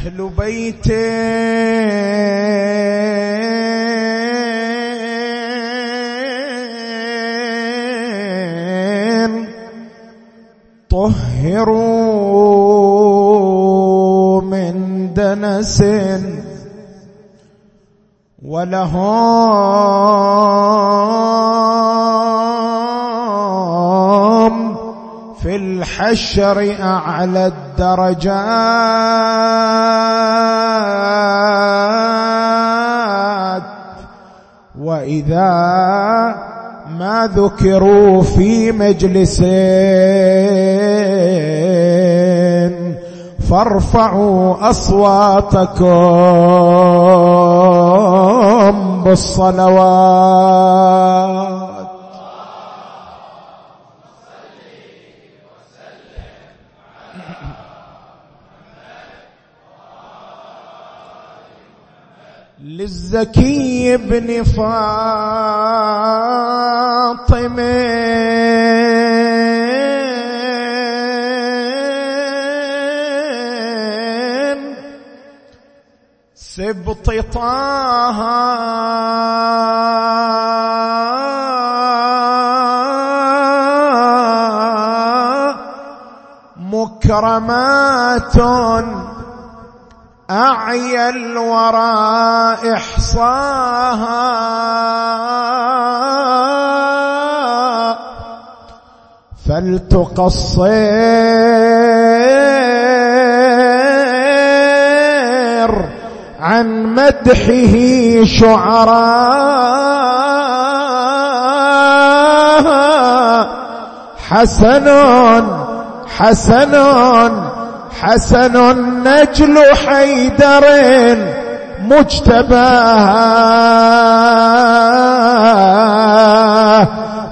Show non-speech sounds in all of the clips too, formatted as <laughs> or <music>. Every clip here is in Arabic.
أهل بيته طهروا من دنس ولهم في الحشر أعلى الدرجات. وإذا ما ذكروا في مجلس فارفعوا أصواتكم بالصلوات. للزكي بن فاطمة. سبط طه. مكرمات أعيا الورى إحصاها. فلتقصر عن مدحه شعراء حسن حسن حسن نجل حيدر مجتباها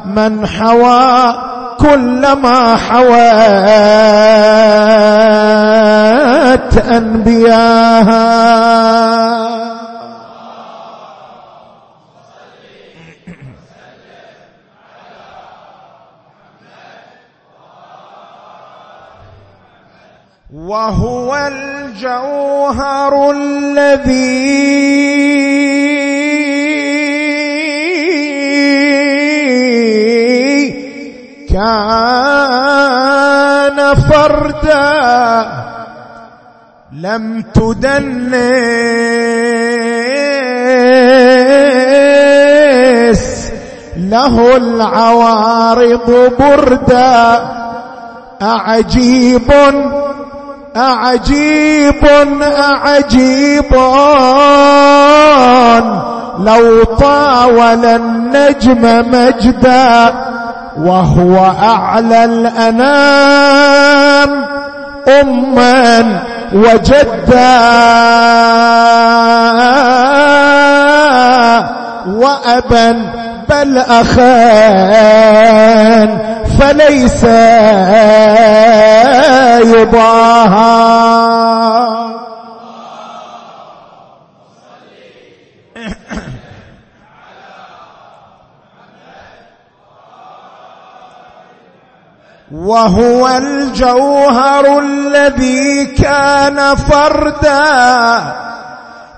من حوى كل ما حوت أنبياها. وهو الجوهر الذي كان فردا. لم تدنس له العوارض بردا. أعجيب أعجيب أعجيب. لو طاول النجم مجدا وهو أعلى الأنام أما وجدا. وأبا بل أخان فليس يضاهى. وهو الجوهر الذي كان فردا.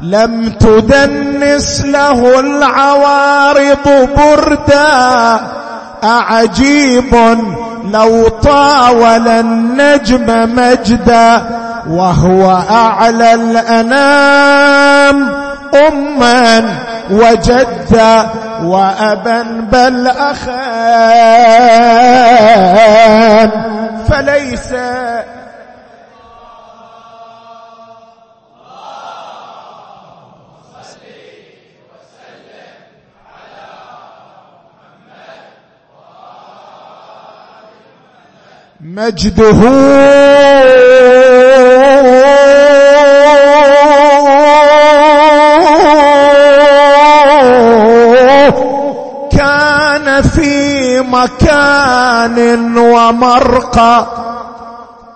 لم تدنس له العوارض بردا. أعجيب لو طاول النجم مجدا. وهو أعلى الأنام أما وجدا وأبا بل أخان. فليس مجده. كان في مكان ومرقى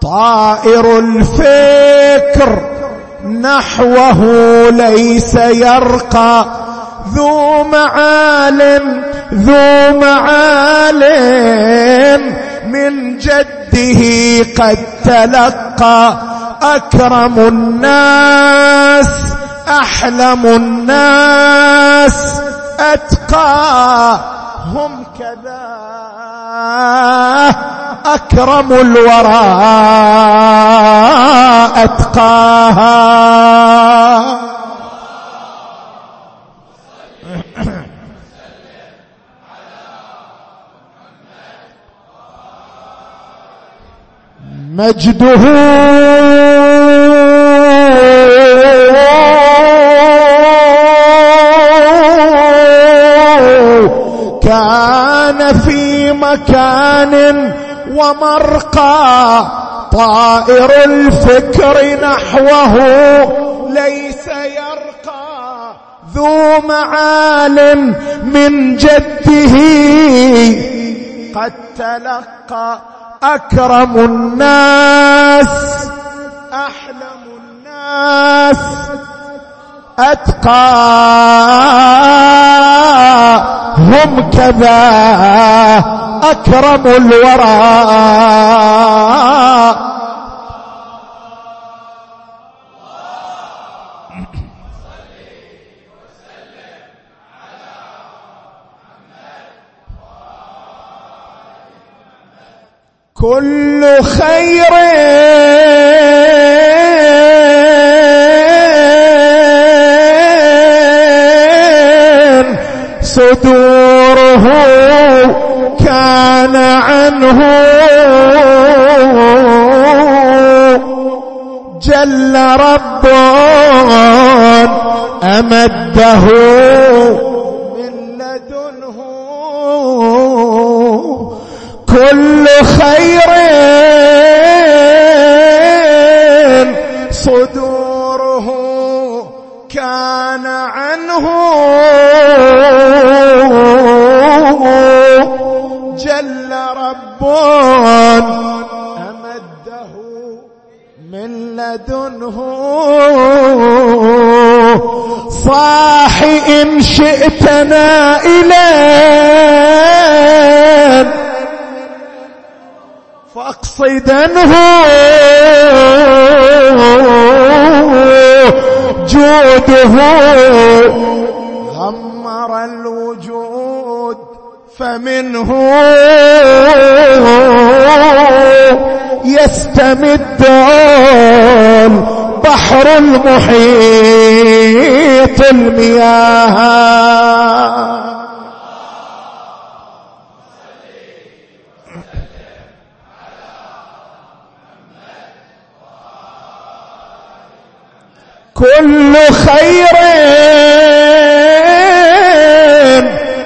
طائر الفكر نحوه ليس يرقى. ذو معال ذو معال من جده قد تلقى أكرم الناس أحلم الناس أتقى هم كذا أكرم الورى أتقاها. مجده. كان في مكان ومرقى طائر الفكر نحوه ليس يرقى ذو معال من جده. قد تلقى أكرم الناس. أحلم الناس. أتقى. هم كذا. أكرم الورى. كل خير. صدوره كان عنه. جل رب أمده. خير صدوره كان عنه جل رب أمده من لدنه. صاح إن شئتنا إليه. فأقصدنه. جوده. غمر الوجود فمنه. يستمد البحر المحيط المياه. كل خير.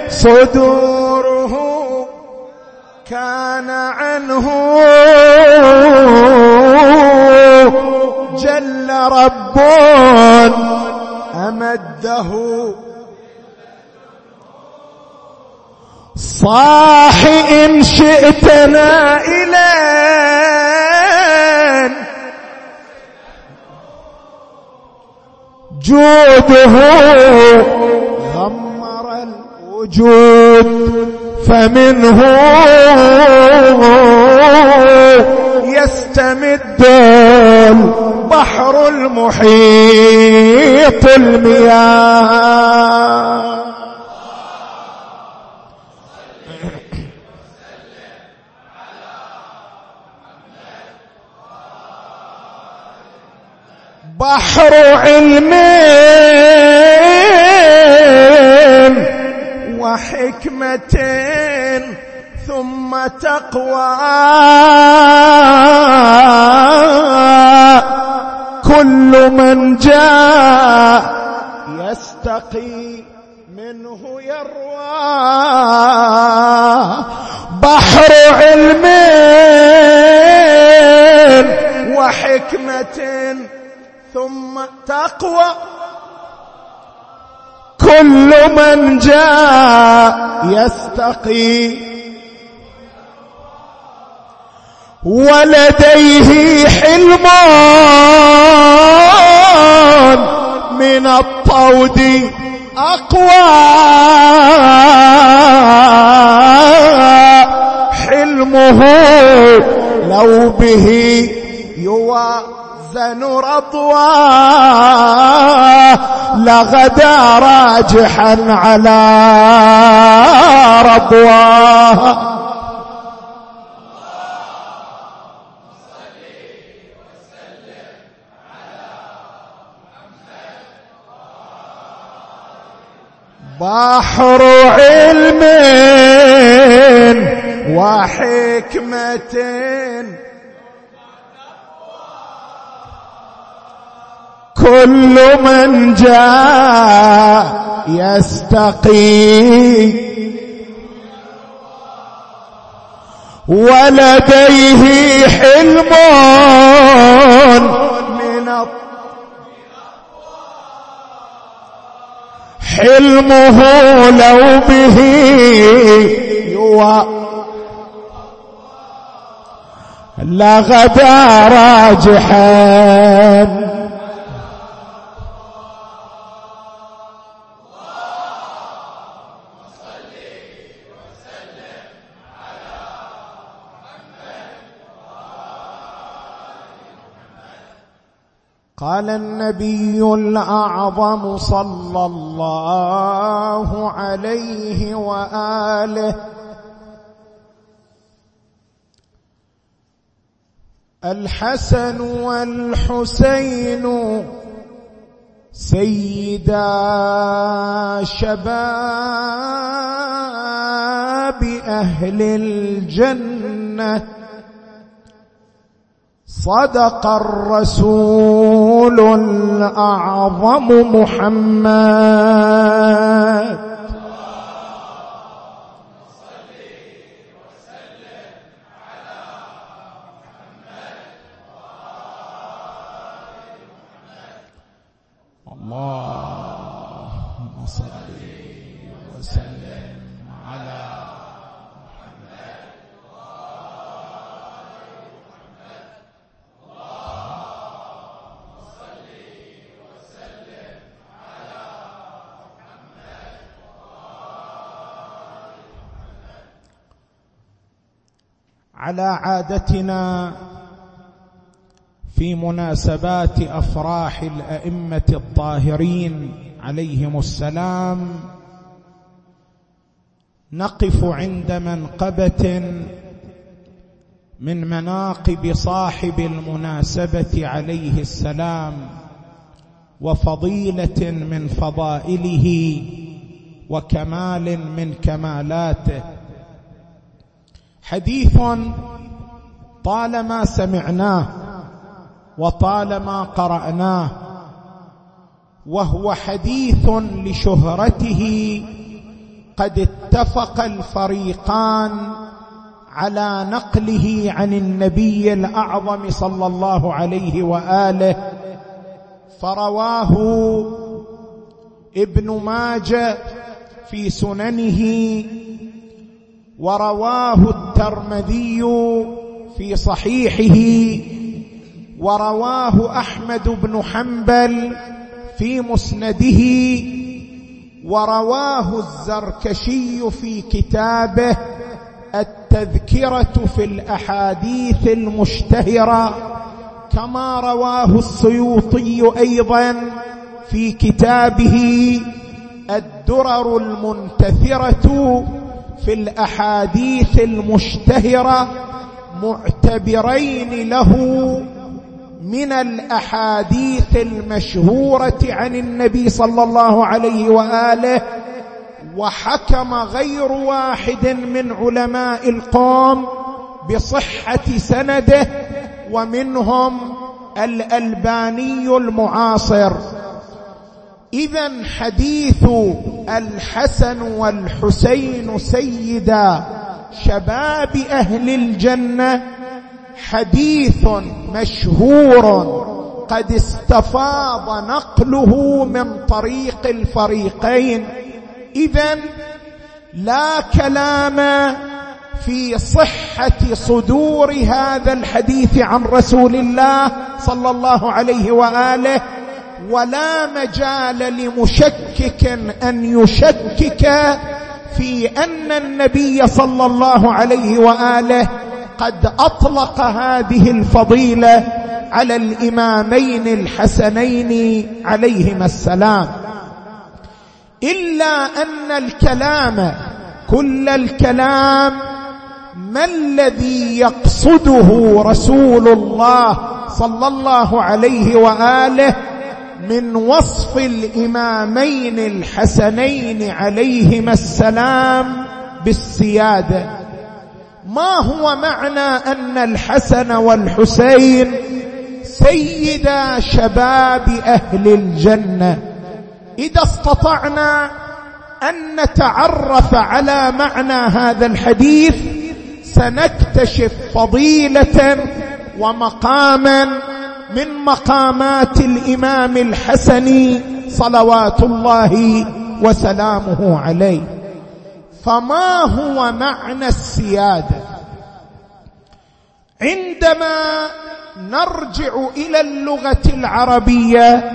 صدوره كان عنه. جل رب أمده. صاح إن شئتنا إليه. جوده غمر الوجود فمنه يستمد البحر المحيط المياه. بحر علم وحكمة ثم تقوى. كل من جاء يستقي منه يروى. بحر علم وحكمة ثم تقوى. كل من جاء يستقي. ولديه حلمان من الطود أقوى. حلمه لو به يوازن رضواه لغدا راجحا على رضواه بحر علم وحكمة كل من جاء يستقي ولديه حلم من حلمه لو به لغدا راجحا. قال النبي الأعظم صلى الله عليه وآله. الحسن والحسين سيدا شباب أهل الجنة. صدق الرسول الأعظم محمد. على عادتنا في مناسبات أفراح الأئمة الطاهرين عليهم السلام. نقف عند منقبة من مناقب صاحب المناسبة عليه السلام وفضيلة من فضائله وكمال من كمالاته. حديث طالما سمعناه وطالما قرأناه وهو حديث لشهرته قد اتفق الفريقان على نقله عن النبي الأعظم صلى الله عليه وآله فرواه ابن ماجه في سننه ورواه الترمذي في صحيحه ورواه أحمد بن حنبل في مسنده ورواه الزركشي في كتابه التذكرة في الأحاديث المشتهرة كما رواه السيوطي أيضا في كتابه الدرر المنتثرة في الأحاديث المشتهرة معتبرين له من الأحاديث المشهورة عن النبي صلى الله عليه وآله وحكم غير واحد من علماء القوم بصحة سنده ومنهم الألباني المعاصر. اذا حديث الحسن والحسين سيدا. شباب أهل الجنة حديث مشهور قد استفاض نقله من طريق الفريقين. اذا لا كلام في صحة صدور هذا الحديث عن رسول الله صلى الله عليه وآله ولا مجال لمشكك أن يشكك في أن النبي صلى الله عليه وآله قد أطلق هذه الفضيلة على الإمامين الحسنين عليهما السلام. إلا أن الكلام كل الكلام ما الذي يقصده رسول الله صلى الله عليه وآله من وصف الإمامين الحسنين عليهما السلام بالسيادة. ما هو معنى أن الحسن والحسين سيدا شباب أهل الجنة؟ إذا استطعنا أن نتعرف على معنى هذا الحديث سنكتشف فضيلة ومقاما من مقامات الإمام الحسن صلوات الله وسلامه عليه. فما هو معنى السيادة؟ عندما نرجع إلى اللغة العربية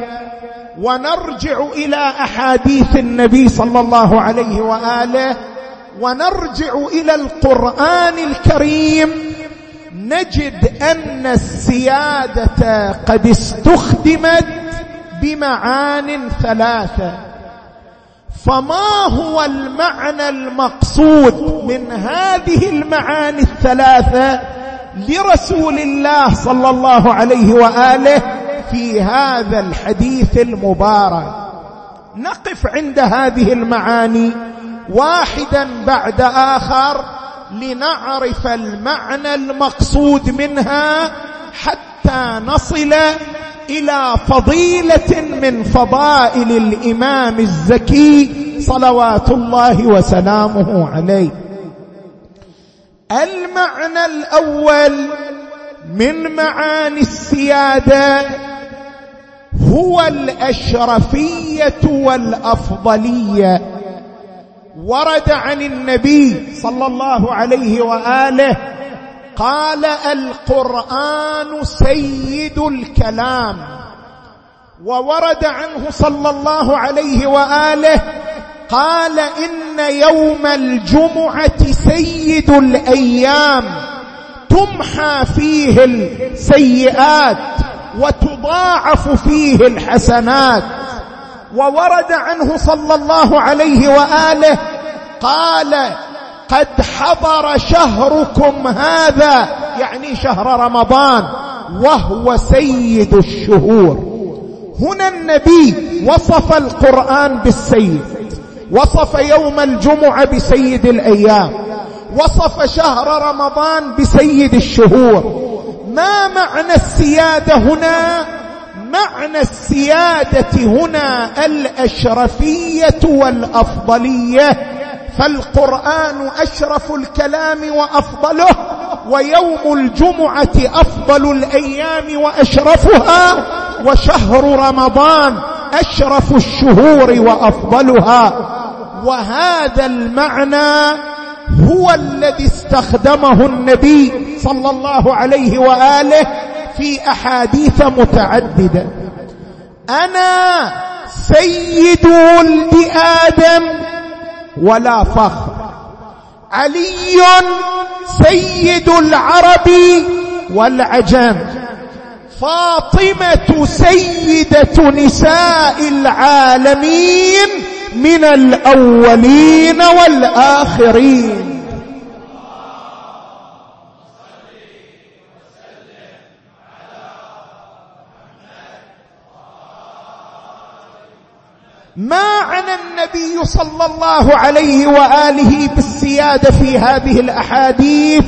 ونرجع إلى أحاديث النبي صلى الله عليه وآله ونرجع إلى القرآن الكريم نجد أن السيادة قد استخدمت بمعان ثلاثة. فما هو المعنى المقصود من هذه المعاني الثلاثة لرسول الله صلى الله عليه وآله في هذا الحديث المبارك؟ نقف عند هذه المعاني واحدا بعد آخر لنعرف المعنى المقصود منها حتى نصل إلى فضيلة من فضائل الإمام الزكي صلوات الله وسلامه عليه. المعنى الأول من معاني السيادة هو الأشرفية والأفضلية. ورد عن النبي صلى الله عليه وآله قال القرآن سيد الكلام. وورد عنه صلى الله عليه وآله قال إن يوم الجمعة سيد الأيام. تمحى فيه السيئات وتضاعف فيه الحسنات. وورد عنه صلى الله عليه وآله قال قد حضر شهركم هذا يعني شهر رمضان وهو سيد الشهور. هنا النبي وصف القرآن بالسيد وصف يوم الجمعة بسيد الأيام وصف شهر رمضان بسيد الشهور. ما معنى السيادة هنا؟ معنى السيادة هنا الأشرفية والأفضلية. فالقرآن أشرف الكلام وأفضله ويوم الجمعة أفضل الأيام وأشرفها وشهر رمضان أشرف الشهور وأفضلها. وهذا المعنى هو الذي استخدمه النبي صلى الله عليه وآله في أحاديث متعددة. أنا سيد ولد آدم ولا فخر. علي سيد العرب والعجم. فاطمة سيدة نساء العالمين من الأولين والآخرين. ما عنى النبي صلى الله عليه وآله بالسياده في هذه الأحاديث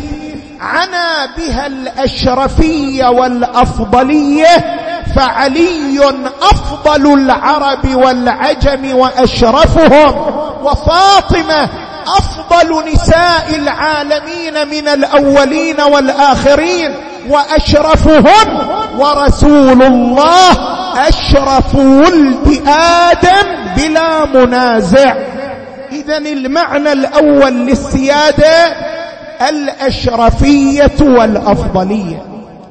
عنا بها الأشرفية والأفضلية فعلي أفضل العرب والعجم وأشرفهم وفاطمة أفضل نساء العالمين من الأولين والآخرين وأشرفهن ورسول الله أشرف ولد آدم بلا منازع. اذا المعنى الأول للسيادة الأشرفية والأفضلية.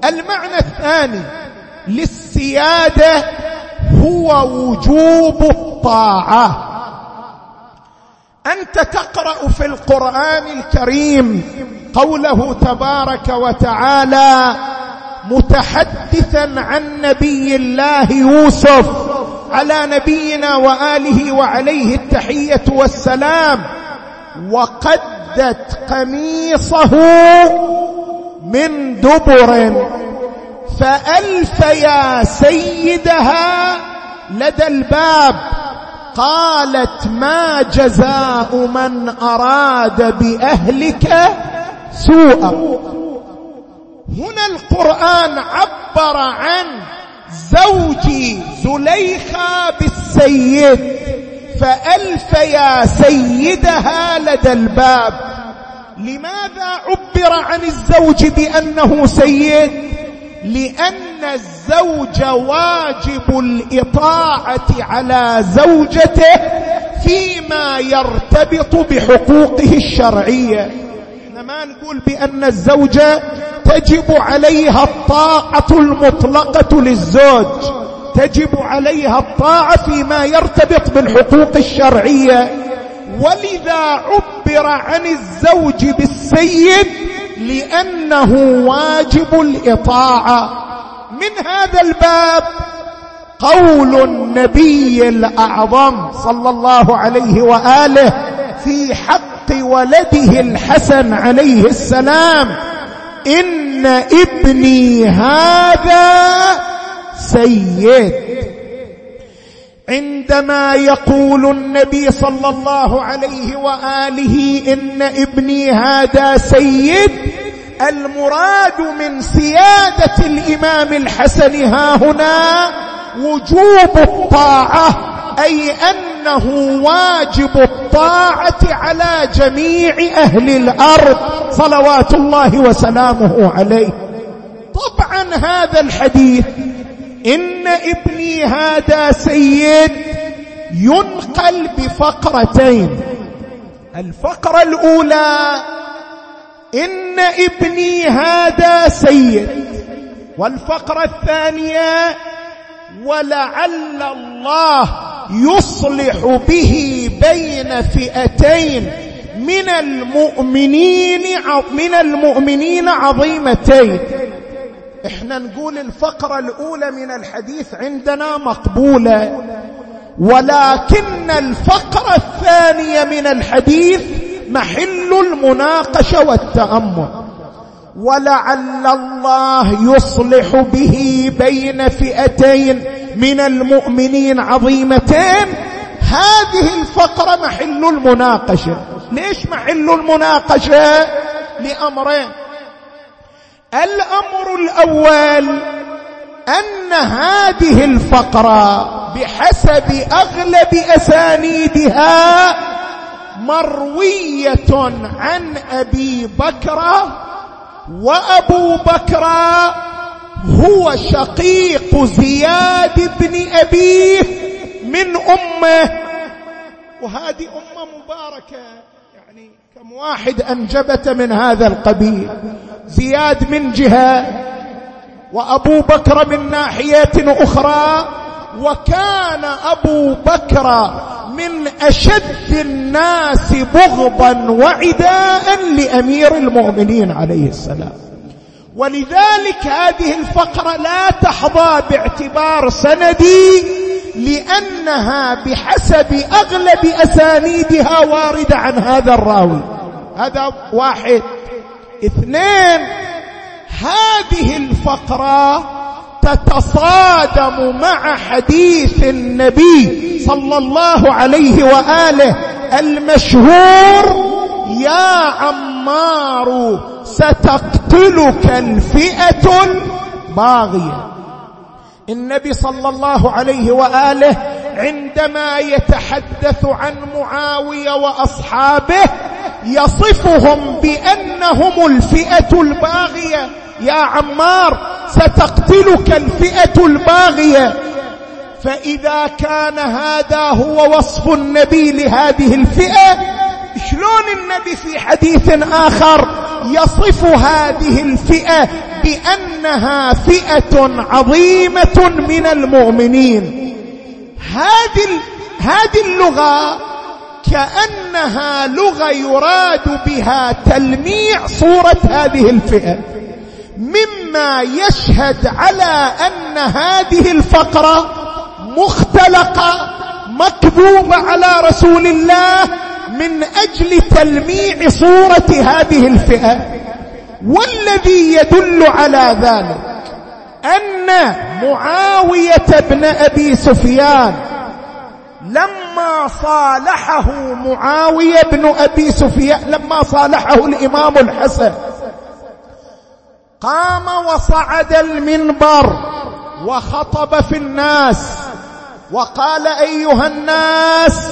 المعنى الثاني للسيادة هو وجوب الطاعة. أنت تقرأ في القرآن الكريم قوله تبارك وتعالى متحدثا عن نبي الله يوسف على نبينا وآله وعليه التحية والسلام وقدت قميصه من دبر. فألف يا سيدها لدى الباب. قالت ما جزاء من أراد بأهلك سوءا. هنا القرآن عبر عن زوج زليخا بالسيد فألف يا سيدها لدى الباب. لماذا عبر عن الزوج بأنه سيد؟ لأن الزوج واجب الإطاعة على زوجته فيما يرتبط بحقوقه الشرعية. إحنا ما نقول بأن الزوجة تجب عليها الطاعة المطلقة للزوج. تجب عليها الطاعة فيما يرتبط بالحقوق الشرعية. ولذا عبر عن الزوج بالسيد لأنه واجب الإطاعة. من هذا الباب قول النبي الأعظم صلى الله عليه وآله في حق ولده الحسن عليه السلام إن ابني هذا سيد. عندما يقول النبي صلى الله عليه وآله إن ابني هذا سيد المراد من سيادة الإمام الحسن ها هنا وجوب الطاعة أي أنه واجب الطاعة على جميع أهل الأرض صلوات الله وسلامه عليه. طبعا هذا الحديث إن ابني هذا سيد ينقل بفقرتين الفقرة الأولى إن ابني هذا سيد. والفقرة الثانية ولعل الله يصلح به بين فئتين من المؤمنين من المؤمنين عظيمتين. إحنا نقول الفقرة الأولى من الحديث عندنا مقبولة ولكن الفقرة الثانية من الحديث محل المناقشة والتأمل. ولعل الله يصلح به بين فئتين من المؤمنين عظيمتين. هذه الفقرة محل المناقشة. ليش محل المناقشة؟ لأمرين. الأمر الأول أن هذه الفقرة بحسب أغلب أسانيدها مروية عن أبي بكر وأبو بكر هو شقيق زياد بن أبيه من أمه. وهذه أمة مباركة يعني كم واحد أنجبت من هذا القبيل. زياد من جهة وأبو بكر من ناحية أخرى وكان أبو بكر أشد الناس بغضا وعداء لأمير المؤمنين عليه السلام. ولذلك هذه الفقرة لا تحظى باعتبار سندي لأنها بحسب أغلب أسانيدها وارده عن هذا الراوي. هذا واحد. اثنين هذه الفقرة تتصادم مع حديث النبي صلى الله عليه وآله المشهور يا عمار ستقتلك الفئة الباغية. النبي صلى الله عليه وآله عندما يتحدث عن معاوية وأصحابه يصفهم بأنهم الفئة الباغية. يا عمار ستقتلك الفئة الباغية. فإذا كان هذا هو وصف النبي لهذه الفئة شلون النبي في حديث آخر يصف هذه الفئة بأنها فئة عظيمة من المؤمنين؟ هذه هذه اللغة كأنها لغة يراد بها تلميع صورة هذه الفئة مما يشهد على أن هذه الفقرة مختلقة مكذوبه على رسول الله من أجل تلميع صورة هذه الفئة. والذي يدل على ذلك أن معاوية بن أبي سفيان لما صالحه معاوية بن أبي سفيان لما صالحه الإمام الحسن قام وصعد المنبر وخطب في الناس وقال أيها الناس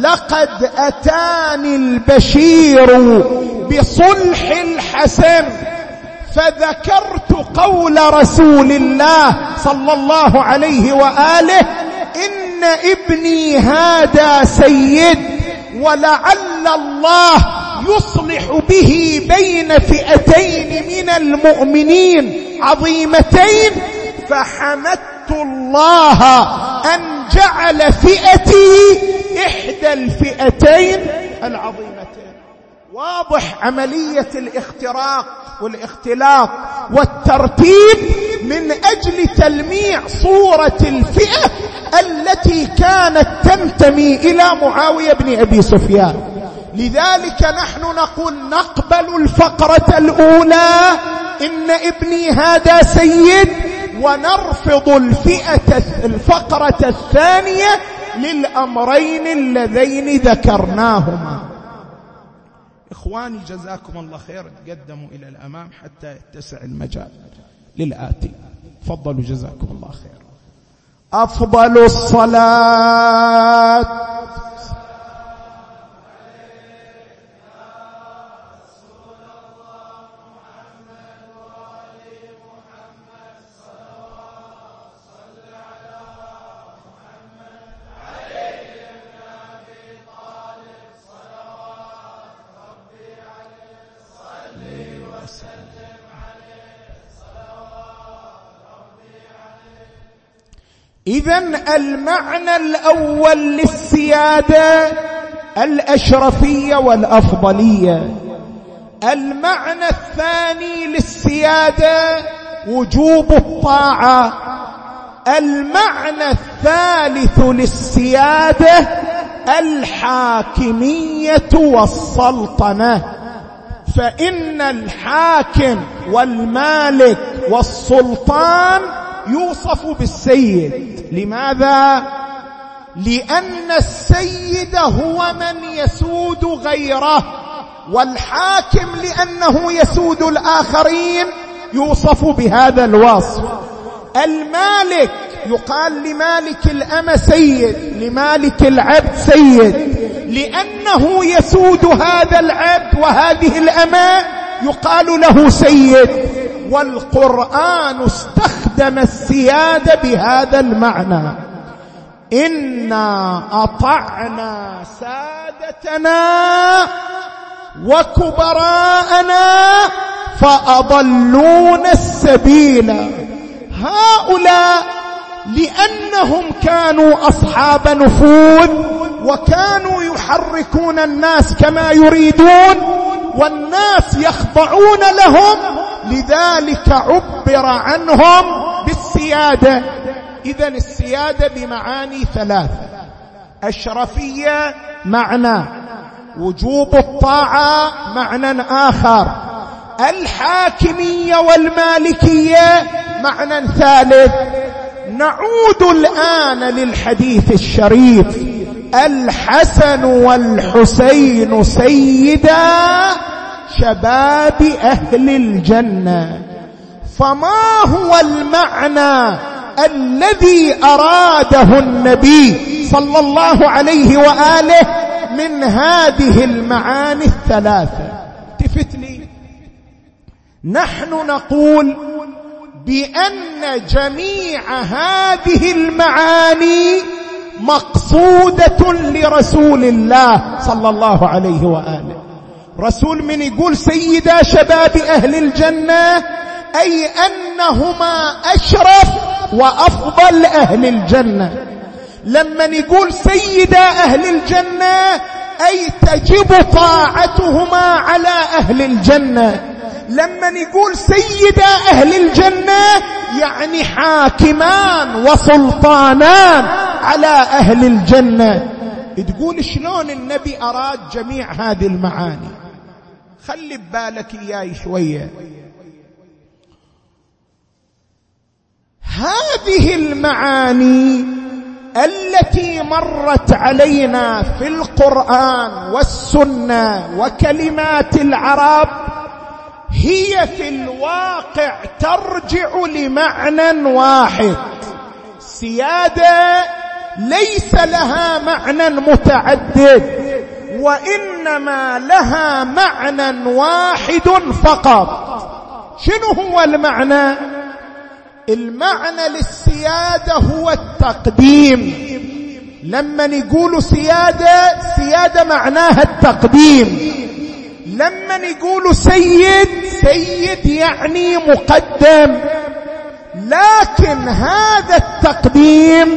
لقد أتاني البشير بصلح الحسن فذكرت قول رسول الله صلى الله عليه وآله ابني هذا سيد ولعل الله يصلح به بين فئتين من المؤمنين عظيمتين فحمدت الله ان جعل فئتي احدى الفئتين العظيمتين واضح عملية الاختراق والاختلاط والترتيب من أجل تلميع صورة الفئة التي كانت تنتمي إلى معاوية بن أبي سفيان. لذلك نحن نقول نقبل الفقرة الأولى إن ابني هذا سيد ونرفض الفئة الفقرة الثانية للأمرين اللذين ذكرناهما. إخواني جزاكم الله خير تقدموا إلى الأمام حتى يتسع المجال. للآتي. تفضلوا جزاكم الله خير أفضل الصلاة. اذا المعنى الأول للسيادة الأشرفية والأفضلية. المعنى الثاني للسيادة وجوب الطاعة. المعنى الثالث للسيادة الحاكمية والسلطنة. فإن الحاكم والمالك والسلطان يوصف بالسيد. لماذا؟ لأن السيد هو من يسود غيره والحاكم لأنه يسود الآخرين يوصف بهذا الوصف. المالك يقال لمالك الأمة سيد لمالك العبد سيد. لأنه يسود هذا العبد وهذه الأمة يقال له سيد. والقرآن استخدم السيادة بهذا المعنى. إنا أطعنا سادتنا وكبراءنا فأضلون السبيل. هؤلاء لأنهم كانوا أصحاب نفوذ وكانوا يحركون الناس كما يريدون والناس يخضعون لهم لذلك عبر عنهم بالسيادة. إذا السيادة بمعاني ثلاث. أشرفية معنى وجوب الطاعة معنى آخر. الحاكمية والمالكية معنى ثالث. نعود الآن للحديث الشريف. الحسن والحسين سيدا شباب أهل الجنة. فما هو المعنى الذي أراده النبي صلى الله عليه وآله من هذه المعاني الثلاثة؟ التفت لي. نحن نقول بأن جميع هذه المعاني مقصودة لرسول الله صلى الله عليه وآله. رسول من يقول سيدا شباب أهل الجنة أي أنهما أشرف وأفضل أهل الجنة. لما يقول سيدا أهل الجنة أي تجب طاعتهما على أهل الجنة. لما نقول سيدا أهل الجنة يعني حاكمان وسلطانان على أهل الجنة. تقول شلون النبي أراد جميع هذه المعاني؟ خلي ببالك إياي شوية. هذه المعاني التي مرت علينا في القرآن والسنة وكلمات العرب هي في الواقع ترجع لمعنى واحد. سيادة ليس لها معنى متعدد. وإنما لها معنى واحد فقط. شنو هو المعنى؟ المعنى للسيادة هو التقديم. لما نقول سيادة سيادة معناها التقديم. لما نقول سيد سيد يعني مقدم. لكن هذا التقديم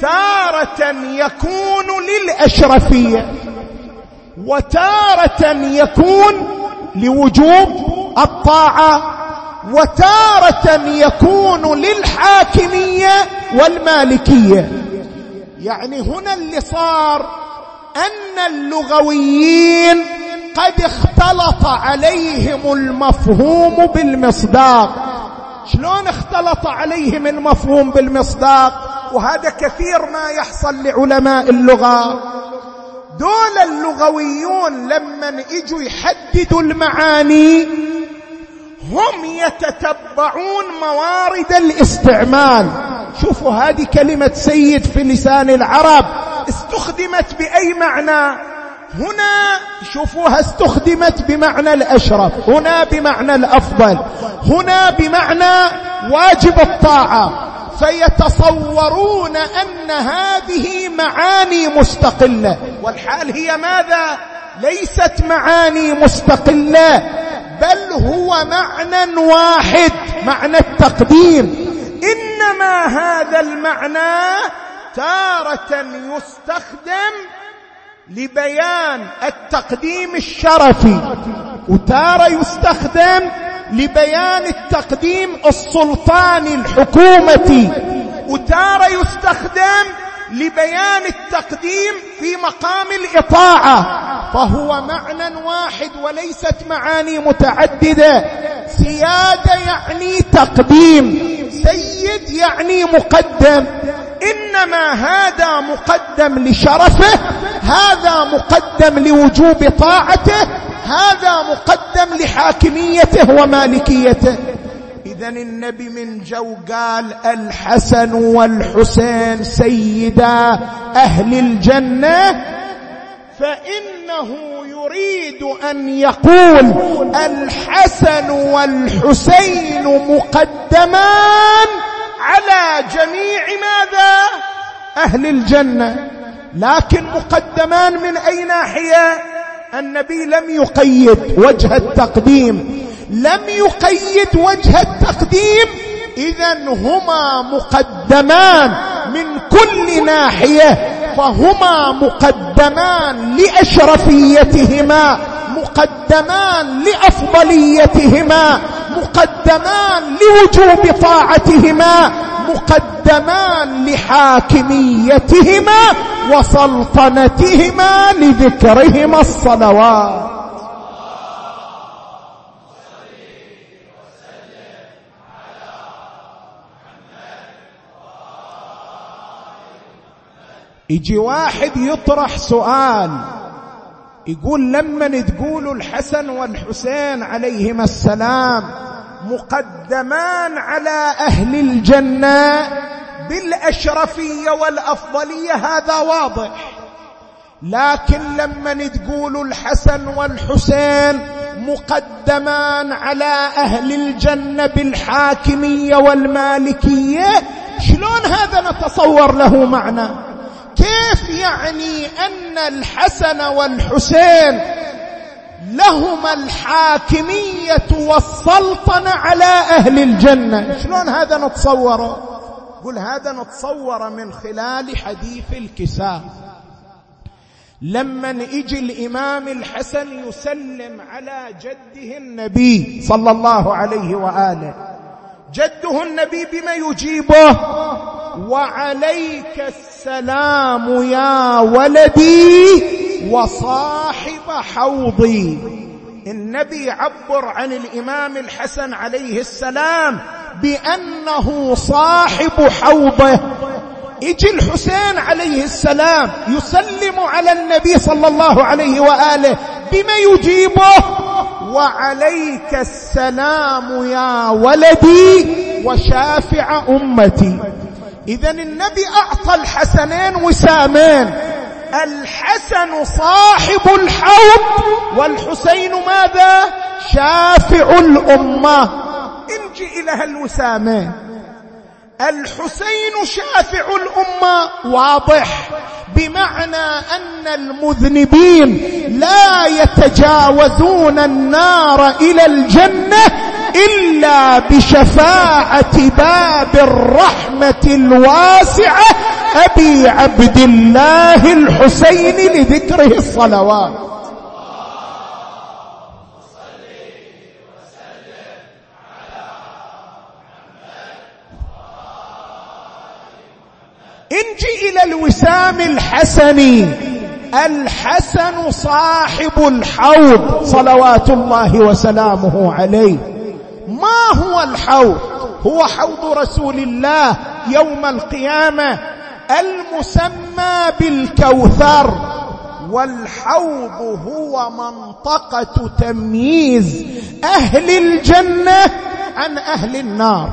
تارة يكون للأشرفية. وتارة يكون لوجوب الطاعة وتارة يكون للحاكمية والمالكية. يعني هنا اللي صار أن اللغويين قد اختلط عليهم المفهوم بالمصداق. شلون اختلط عليهم المفهوم بالمصداق؟ وهذا كثير ما يحصل لعلماء اللغة. دول اللغويون لما اجوا يحددوا المعاني هم يتتبعون موارد الاستعمال. شوفوا هذه كلمة سيد في لسان العرب. استخدمت بأي معنى؟ هنا شوفوها استخدمت بمعنى الأشرف هنا بمعنى الأفضل هنا بمعنى واجب الطاعة. فيتصورون أن هذه معاني مستقلة. والحال هي ماذا؟ ليست معاني مستقلة بل هو معنى واحد معنى التقديم. إنما هذا المعنى تارة يستخدم لبيان التقديم الشرفي وتارة يستخدم لبيان التقديم السلطاني الحكومتي. وتارة يستخدم لبيان التقديم في مقام الإطاعة فهو معنى واحد وليست معاني متعددة. سيادة يعني تقديم سيد يعني مقدم. إنما هذا مقدم لشرفه هذا مقدم لوجوب طاعته هذا مقدم لحاكميته ومالكيته. اذا النبي من جو قال الحسن والحسين سيدا أهل الجنة فإنه يريد أن يقول الحسن والحسين مقدمان على جميع ماذا؟ أهل الجنة. لكن مقدمان من أي ناحية؟ النبي لم يقيد وجه التقديم. لم يقيد وجه التقديم اذا هما مقدمان من كل ناحية فهما مقدمان لأشرفيتهما مقدمان لأفضليتهما مقدمان لوجوب طاعتهما مقدمان لحاكميتهما وسلطنتهما لذكرهما الصلوات. يجي واحد يطرح سؤال يقول لما تقولوا الحسن والحسين عليهما السلام مقدمان على أهل الجنة بالأشرفية والأفضلية هذا واضح. لكن لما تقولوا الحسن والحسين مقدمان على أهل الجنة بالحاكمية والمالكية شلون هذا نتصور له معنى؟ كيف يعني أن الحسن والحسين لهما الحاكمية والسلطنه على أهل الجنة؟ شلون هذا نتصوره قل هذا نتصور من خلال حديث الكساء. لما يجي الإمام الحسن يسلم على جده النبي صلى الله عليه وآله. جده النبي بما يجيبه؟ وعليك السلام يا ولدي وصاحب حوضي. النبي يعبر عن الإمام الحسن عليه السلام بأنه صاحب حوضه. يجي الحسين عليه السلام يسلم على النبي صلى الله عليه وآله بما يجيبه. وعليك السلام يا ولدي وشافع أمتي. اذا النبي أعطى الحسنين وسامين. الحسن صاحب الحوض والحسين ماذا؟ شافع الأمة. انجي إلى هالوسامين. الحسين شافع الأمة. واضح. بمعنى أن المذنبين لا يتجاوزون النار إلى الجنة إلا بشفاعة باب الرحمة الواسعة أبي عبد الله الحسين لذكره الصلوات. انجي إلى الوسام الحسني الحسن صاحب الحوض صلوات الله وسلامه عليه. ما هو الحوض؟ هو حوض رسول الله يوم القيامة المسمى بالكوثر. والحوض هو منطقة تمييز أهل الجنة عن أهل النار.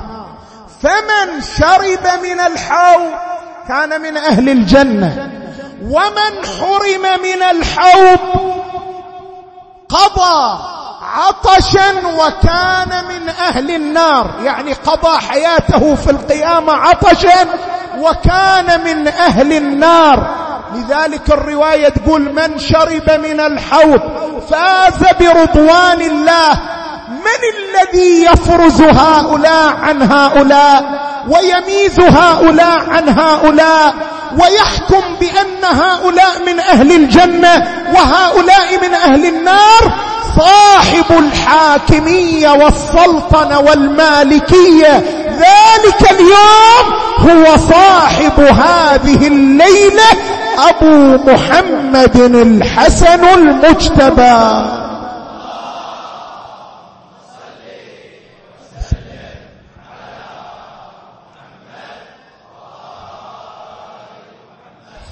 فمن شرب من الحوض كان من أهل الجنة. ومن حرم من الحوض قضى. عطشا وكان من أهل النار. يعني قضى حياته في القيامة عطشا وكان من أهل النار. لذلك الرواية تقول من شرب من الحوض فاز برضوان الله. من الذي يفرز هؤلاء عن هؤلاء ويميز هؤلاء عن هؤلاء ويحكم بأن هؤلاء من أهل الجنة وهؤلاء من أهل النار؟ صاحب الحاكمية والسلطنة والمالكية. ذلك اليوم هو صاحب هذه الليلة أبو محمد الحسن المجتبى.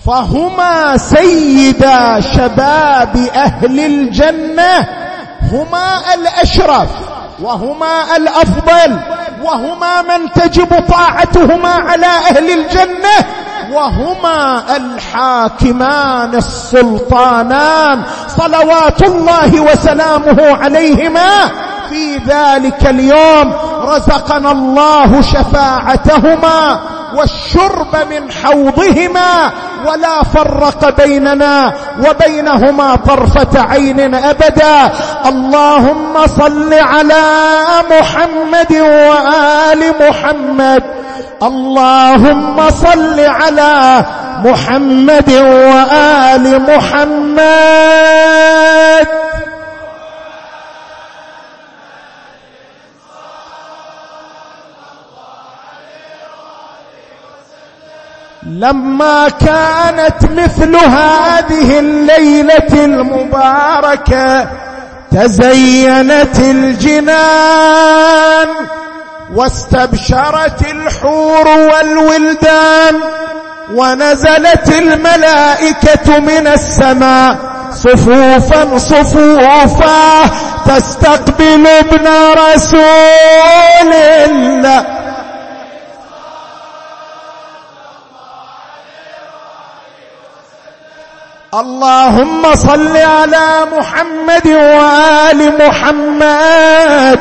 فهما سيدا شباب أهل الجنة هما الاشرف وهما الأفضل وهما من تجب طاعتهما على أهل الجنة وهما الحاكمان السلطانان. صلوات الله وسلامه عليهما. في ذلك اليوم رزقنا الله شفاعتهما. والشرب من حوضهما ولا فرق بيننا وبينهما طرفة عين أبدا. اللهم صل على محمد وآل محمد. اللهم صل على محمد وآل محمد. لما كانت مثل هذه الليلة المباركة تزينت الجنان واستبشرت الحور والولدان ونزلت الملائكة من السماء صفوفا صفوفا تستقبل ابن رسول الله. اللهم صل على محمد وآل محمد.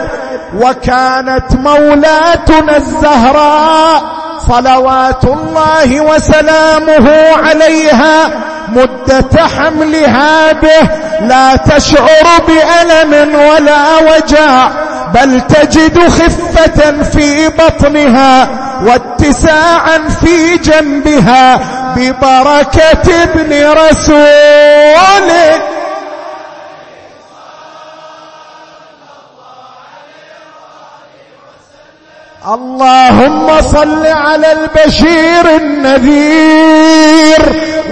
وكانت مولاتنا الزهراء صلوات الله وسلامه عليها مدة حملها به. لا تشعر بألم ولا وجع بل تجد خفة في بطنها واتساعا في جنبها. ببركة ابن رسوله اللهم صل على البشير النذير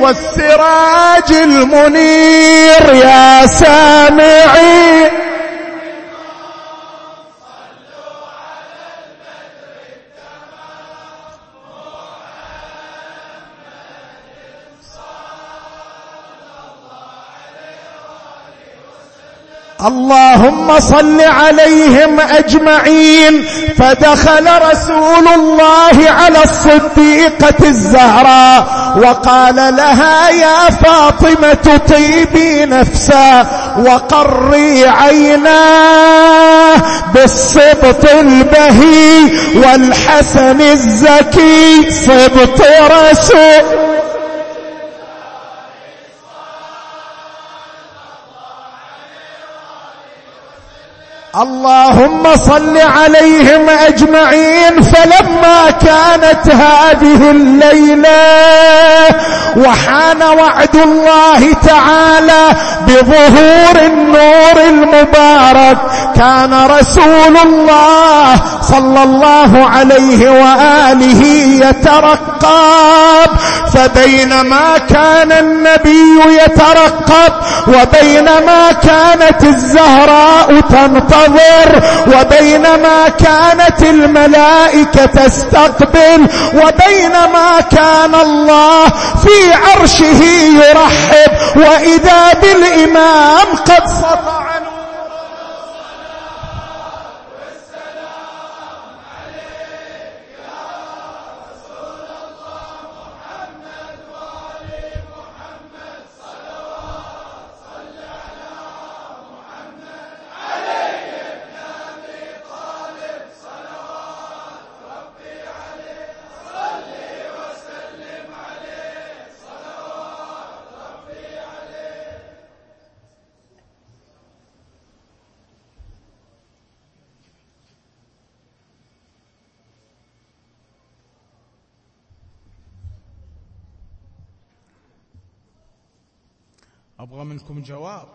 والسراج المنير يا سامعين اللهم صل عليهم أجمعين فدخل رسول الله على الصديقة الزهراء وقال لها يا فاطمة طيبي نفسا وقري عيناه بالصبط البهي والحسن الزكي صبط رسول اللهم صل عليهم أجمعين فلما كانت هذه الليلة وحان وعد الله تعالى بظهور النور المبارك كان رسول الله صلى الله عليه وآله يترقب. فبينما كان النبي يترقب وبينما كانت الزهراء تنتظر وبينما كانت الملائكة تستقبل وبينما كان الله في عرشه يرحب وإذا بالإمام قد سطع. أبغى منكم جواب.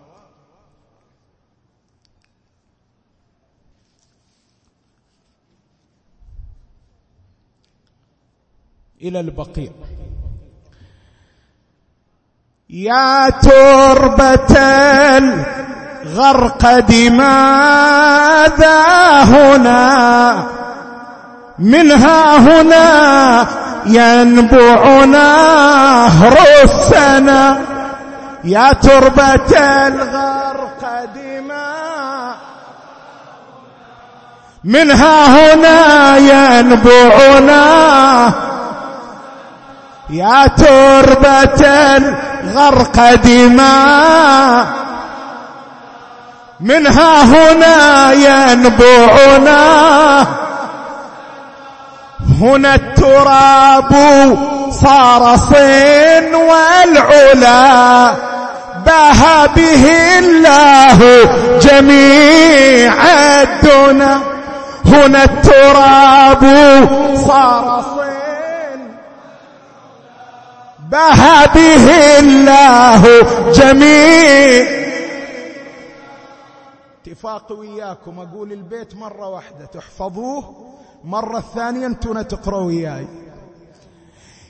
إلى البقيع. يا تربة الغرقد ماذا هنا؟ منها هنا ينبع نهر السنة يا تربة الغرق دماء منها هنا ينبعنا. يا تربة الغرق دماء منها هنا ينبعنا. هنا التراب صار صين والعلا. بها به الله جميع الدنا هنا التراب صار صين. بها به الله جميع. اتفاقي وياكم أقول البيت مرة واحدة تحفظوه. مرة الثانية أنتم تقرأوا وياي.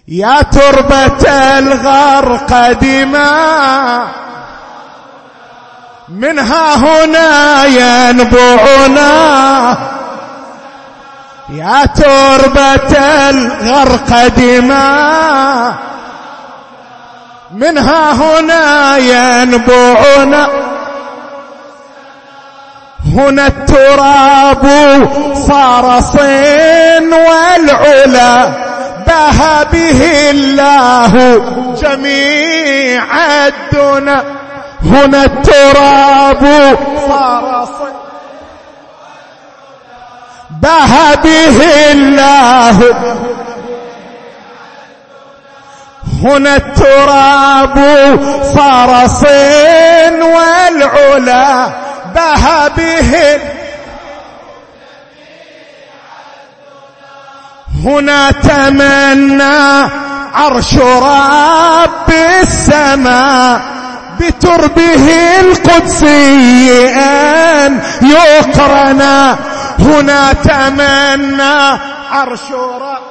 يا تربة الغرق دماء. منها هنا ينبعنا. يا تربة الغرق دماء. منها هنا ينبعنا. هنا التراب صار صين والعلا. بها به الله جميع الدنا هنا التراب. صار بها به الله. هنا التراب. صار صين والعلا. بها به هنا تمنى عرش رب السماء بتربه القدسي أن يقرنا هنا تمنى عرش رب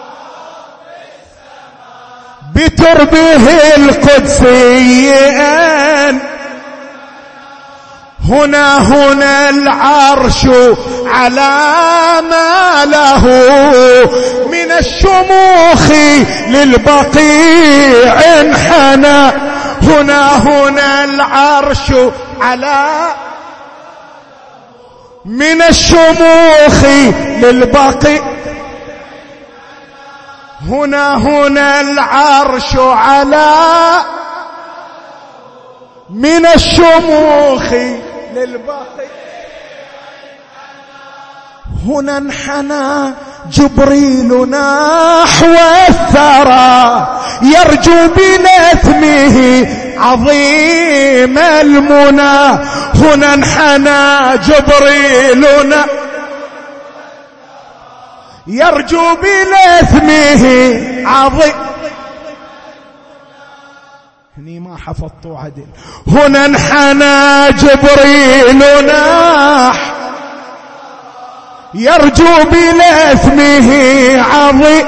بتربه القدسي أن هنا هنا العرش على ما له من الشموخ للبقيع انحنى. هنا هنا العرش على من الشموخ للبقيع هنا هنا العرش على من الشموخ للباقي. هنا انحنى جبريل نحو الثرى يرجو بلثمه عظيم المنى. هنا انحنى جبريل يرجو بلثمه عظيم هني ما حفظت عدل. هنا انحنى جبريل ناح. يرجو بلثمه عظيم.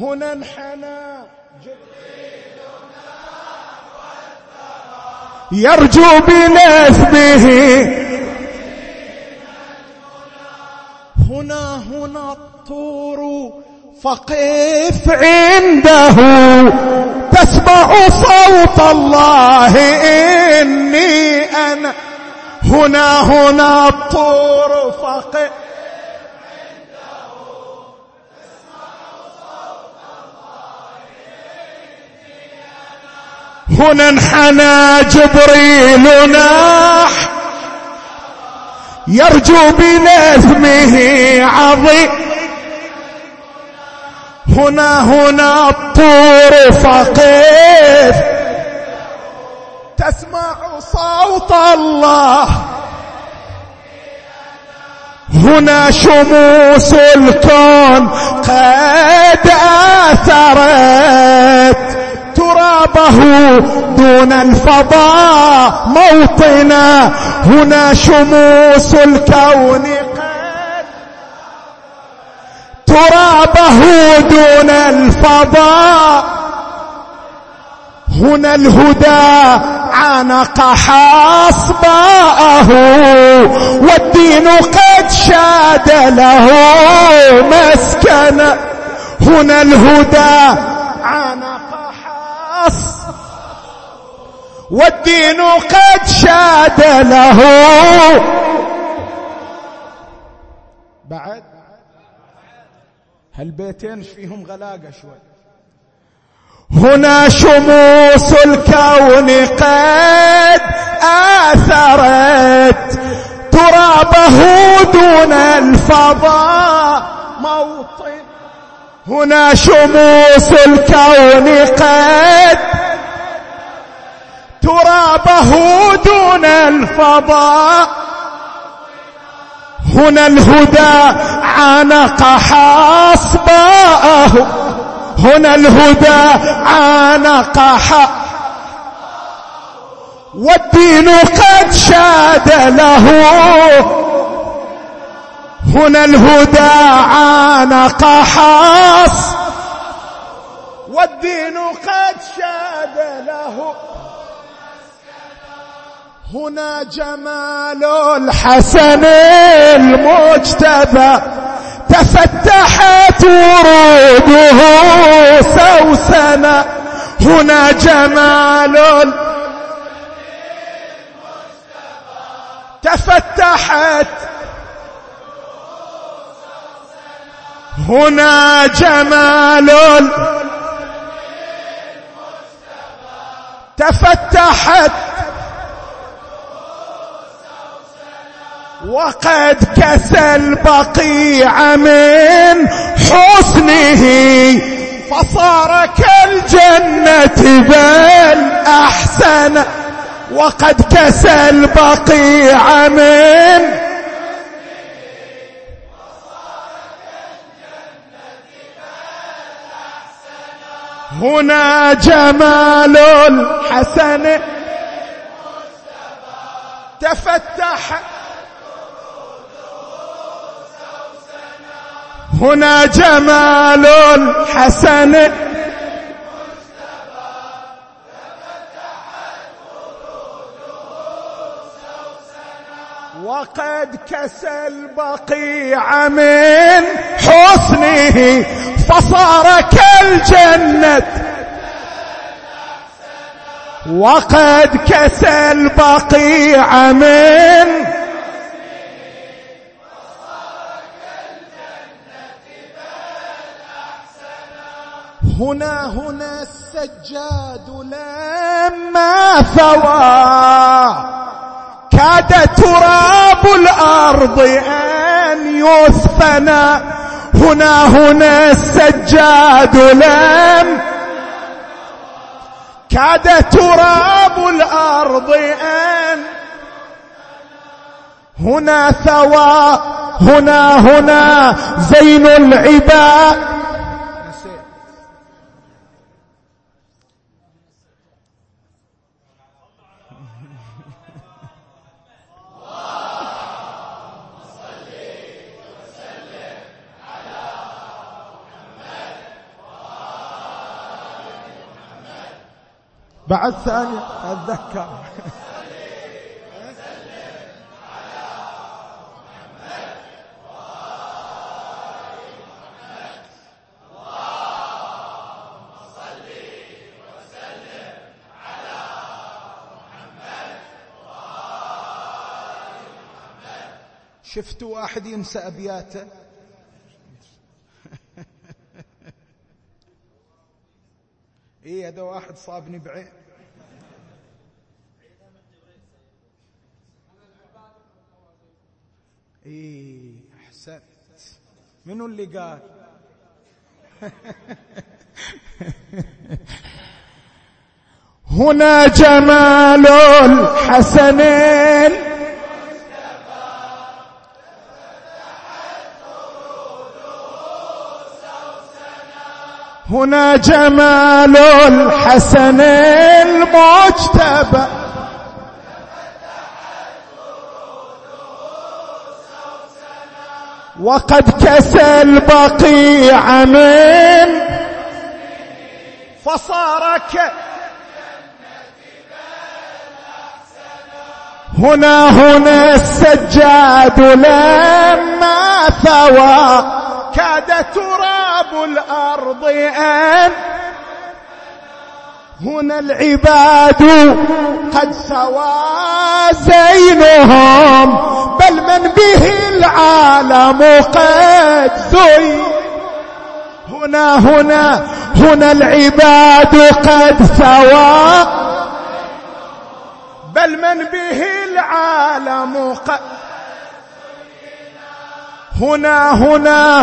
هنا انحنى يرجو بلثمه هنا هنا الطور فقف عنده تسمع صوت الله إني أنا. هنا هنا الطور فقف هنا انحنى جبريل ناح يرجو بنثمه عظيم. هنا هنا الطور فقيف تسمع صوت الله. هنا شموس الكون قد آثرت. ترابه دون الفضاء موطنا هنا شموس الكون ترابه دون الفضاء. هنا الهدى عانق حصباءه والدين قد شاد له مسكنا هنا الهدى عانق حص والدين قد شاد له هالبيتين فيهم غلاقة شوي. هنا شموس الكون قد آثرت ترابه دون الفضاء. موطن هنا شموس الكون قد ترابه دون الفضاء. هنا الهدى عانق حصباءه هنا الهدى عانق حصباءه والدين قد شاد له. هنا الهدى عانق حص والدين قد شاد له. هنا جمال الحسن المجتبى تفتحت وروده سوسنا هنا جمال تفتحت. هنا جمال تفتحت. وقد كسى البقيع من حسنه فصار كالجنة بل أحسن. وقد كسى البقيع من هنا جمال الحسن. هنا جمال الحسن. وقد كسى البقيع من حسنه فصار كالجنة وقد كسى البقيع من هنا هنا السجاد لما ثوى كاد تراب الأرض أن يثفنا هنا هنا السجاد لم كاد تراب الأرض أن هنا ثوى هنا هنا زين العباد. بعد ثانية. أتذكر. شفت واحد ينسى أبياته. إيه هذا واحد صابني بعين. إيه أحسنت. منو اللي قال؟ <laughs> هنا جمال الحسنين. هنا جمال الحسن المجتبى. وقد كسى البقيع من فصار هنا هنا السجاد لما ثوى. كاد تراب الأرض أن هنا العباد قد سوى زينهم بل من به العالم قد زين. هنا هنا هنا العباد قد سوى بل من به العالم قد هنا هنا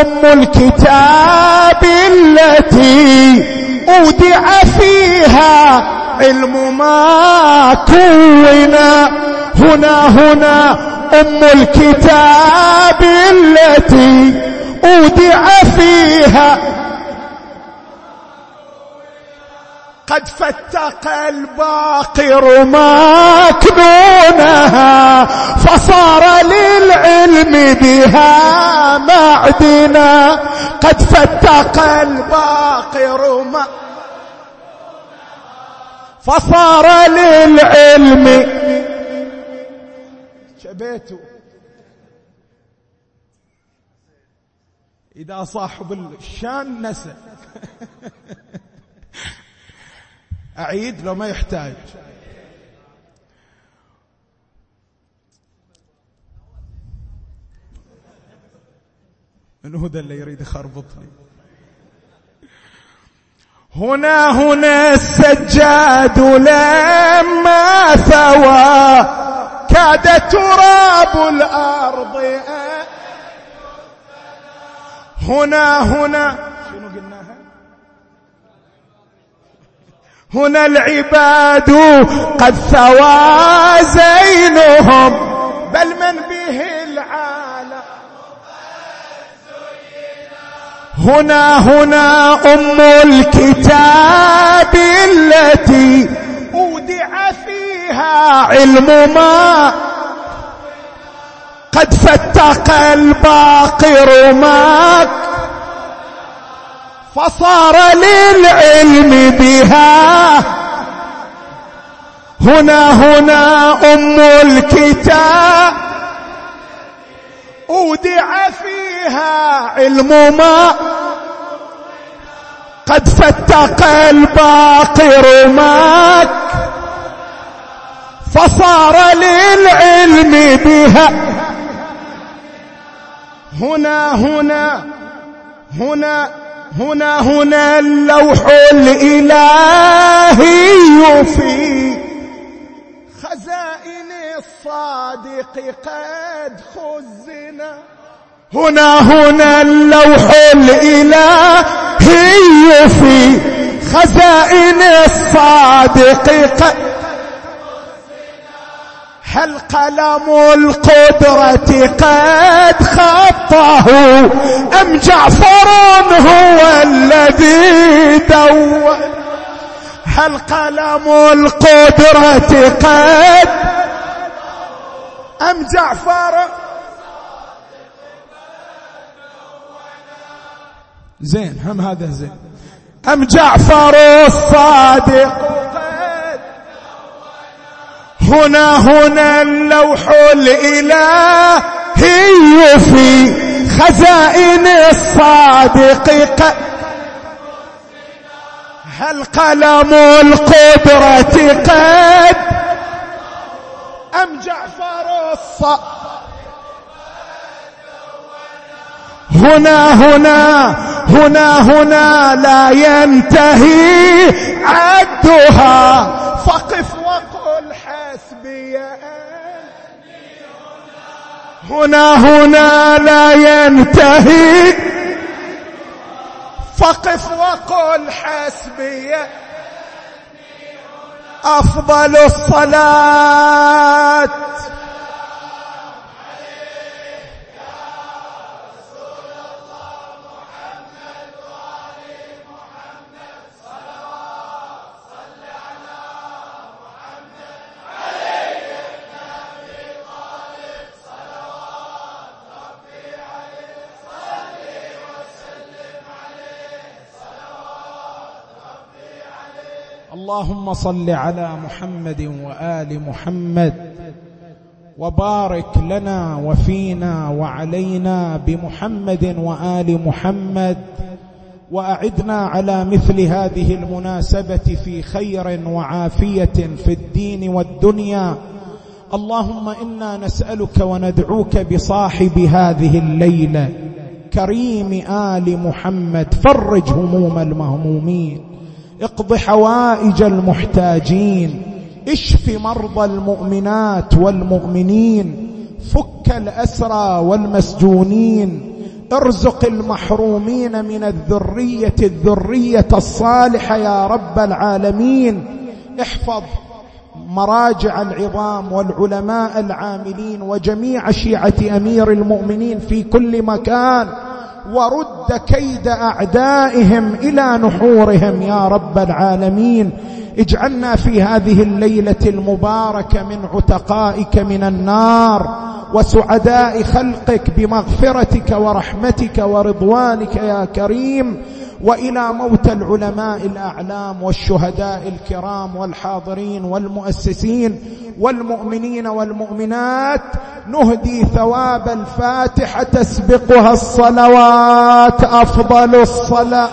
أم الكتاب التي أودع فيها علم ما كونا هنا هنا أم الكتاب قد فتق الباقر مكنونها فصار للعلم بها معدنا. قد فتق الباقر ما فصار للعلم شبيته. إذا صاحب الشان نسى. <laughs> أعيد لو ما يحتاج. منو ذا اللي يريد يخربطني. هنا هنا السجاد لما ثوى كاد تراب الأرض. هنا هنا هنا العباد قد ثوى زينهم بل من به العالم. هنا هنا أم الكتاب التي أودع فيها علم ما قد فتق الباقر ماك فصار للعلم بها. هنا هنا أم الكتاب. أودع فيها علم ما. قد فتق الباقر ماك. فصار للعلم بها. هنا هنا هنا هنا هنا اللوح الإلهي في خزائن الصادق قد خزنا هنا هنا اللوح الإلهي في خزائن الصادق قد هل قلم القدرة قد خطه أم جعفر هو الذي دور هل قلم القدرة قد أم جعفر؟ زين هم هذا زين. أم جعفر الصادق؟ هنا هنا اللوح الإلهي في خزائن الصادق. هل قلم القدرة قد أم جعفر الصادق هنا هنا هنا هنا لا ينتهي عدها. فقف وقل هنا هنا لا ينتهي. فقف وقل حسبي. أفضل الصلاة. اللهم صل على محمد وآل محمد وبارك لنا وفينا وعلينا بمحمد وآل محمد وأعدنا على مثل هذه المناسبة في خير وعافية في الدين والدنيا. اللهم إنا نسألك وندعوك بصاحب هذه الليلة. كريم آل محمد فرج هموم المهمومين. اقض حوائج المحتاجين اشف مرضى المؤمنات والمؤمنين فك الأسرى والمسجونين ارزق المحرومين من الذرية الذرية الصالحة يا رب العالمين احفظ مراجع العظام والعلماء العاملين وجميع شيعة أمير المؤمنين في كل مكان. ورد كيد أعدائهم إلى نحورهم يا رب العالمين. اجعلنا في هذه الليلة المباركة من عتقائك من النار وسعداء خلقك بمغفرتك ورحمتك ورضوانك يا كريم. وإلى موت العلماء الأعلام والشهداء الكرام والحاضرين والمؤسسين والمؤمنين والمؤمنات نهدي ثواب الفاتحة تسبقها الصلوات أفضل الصلاة.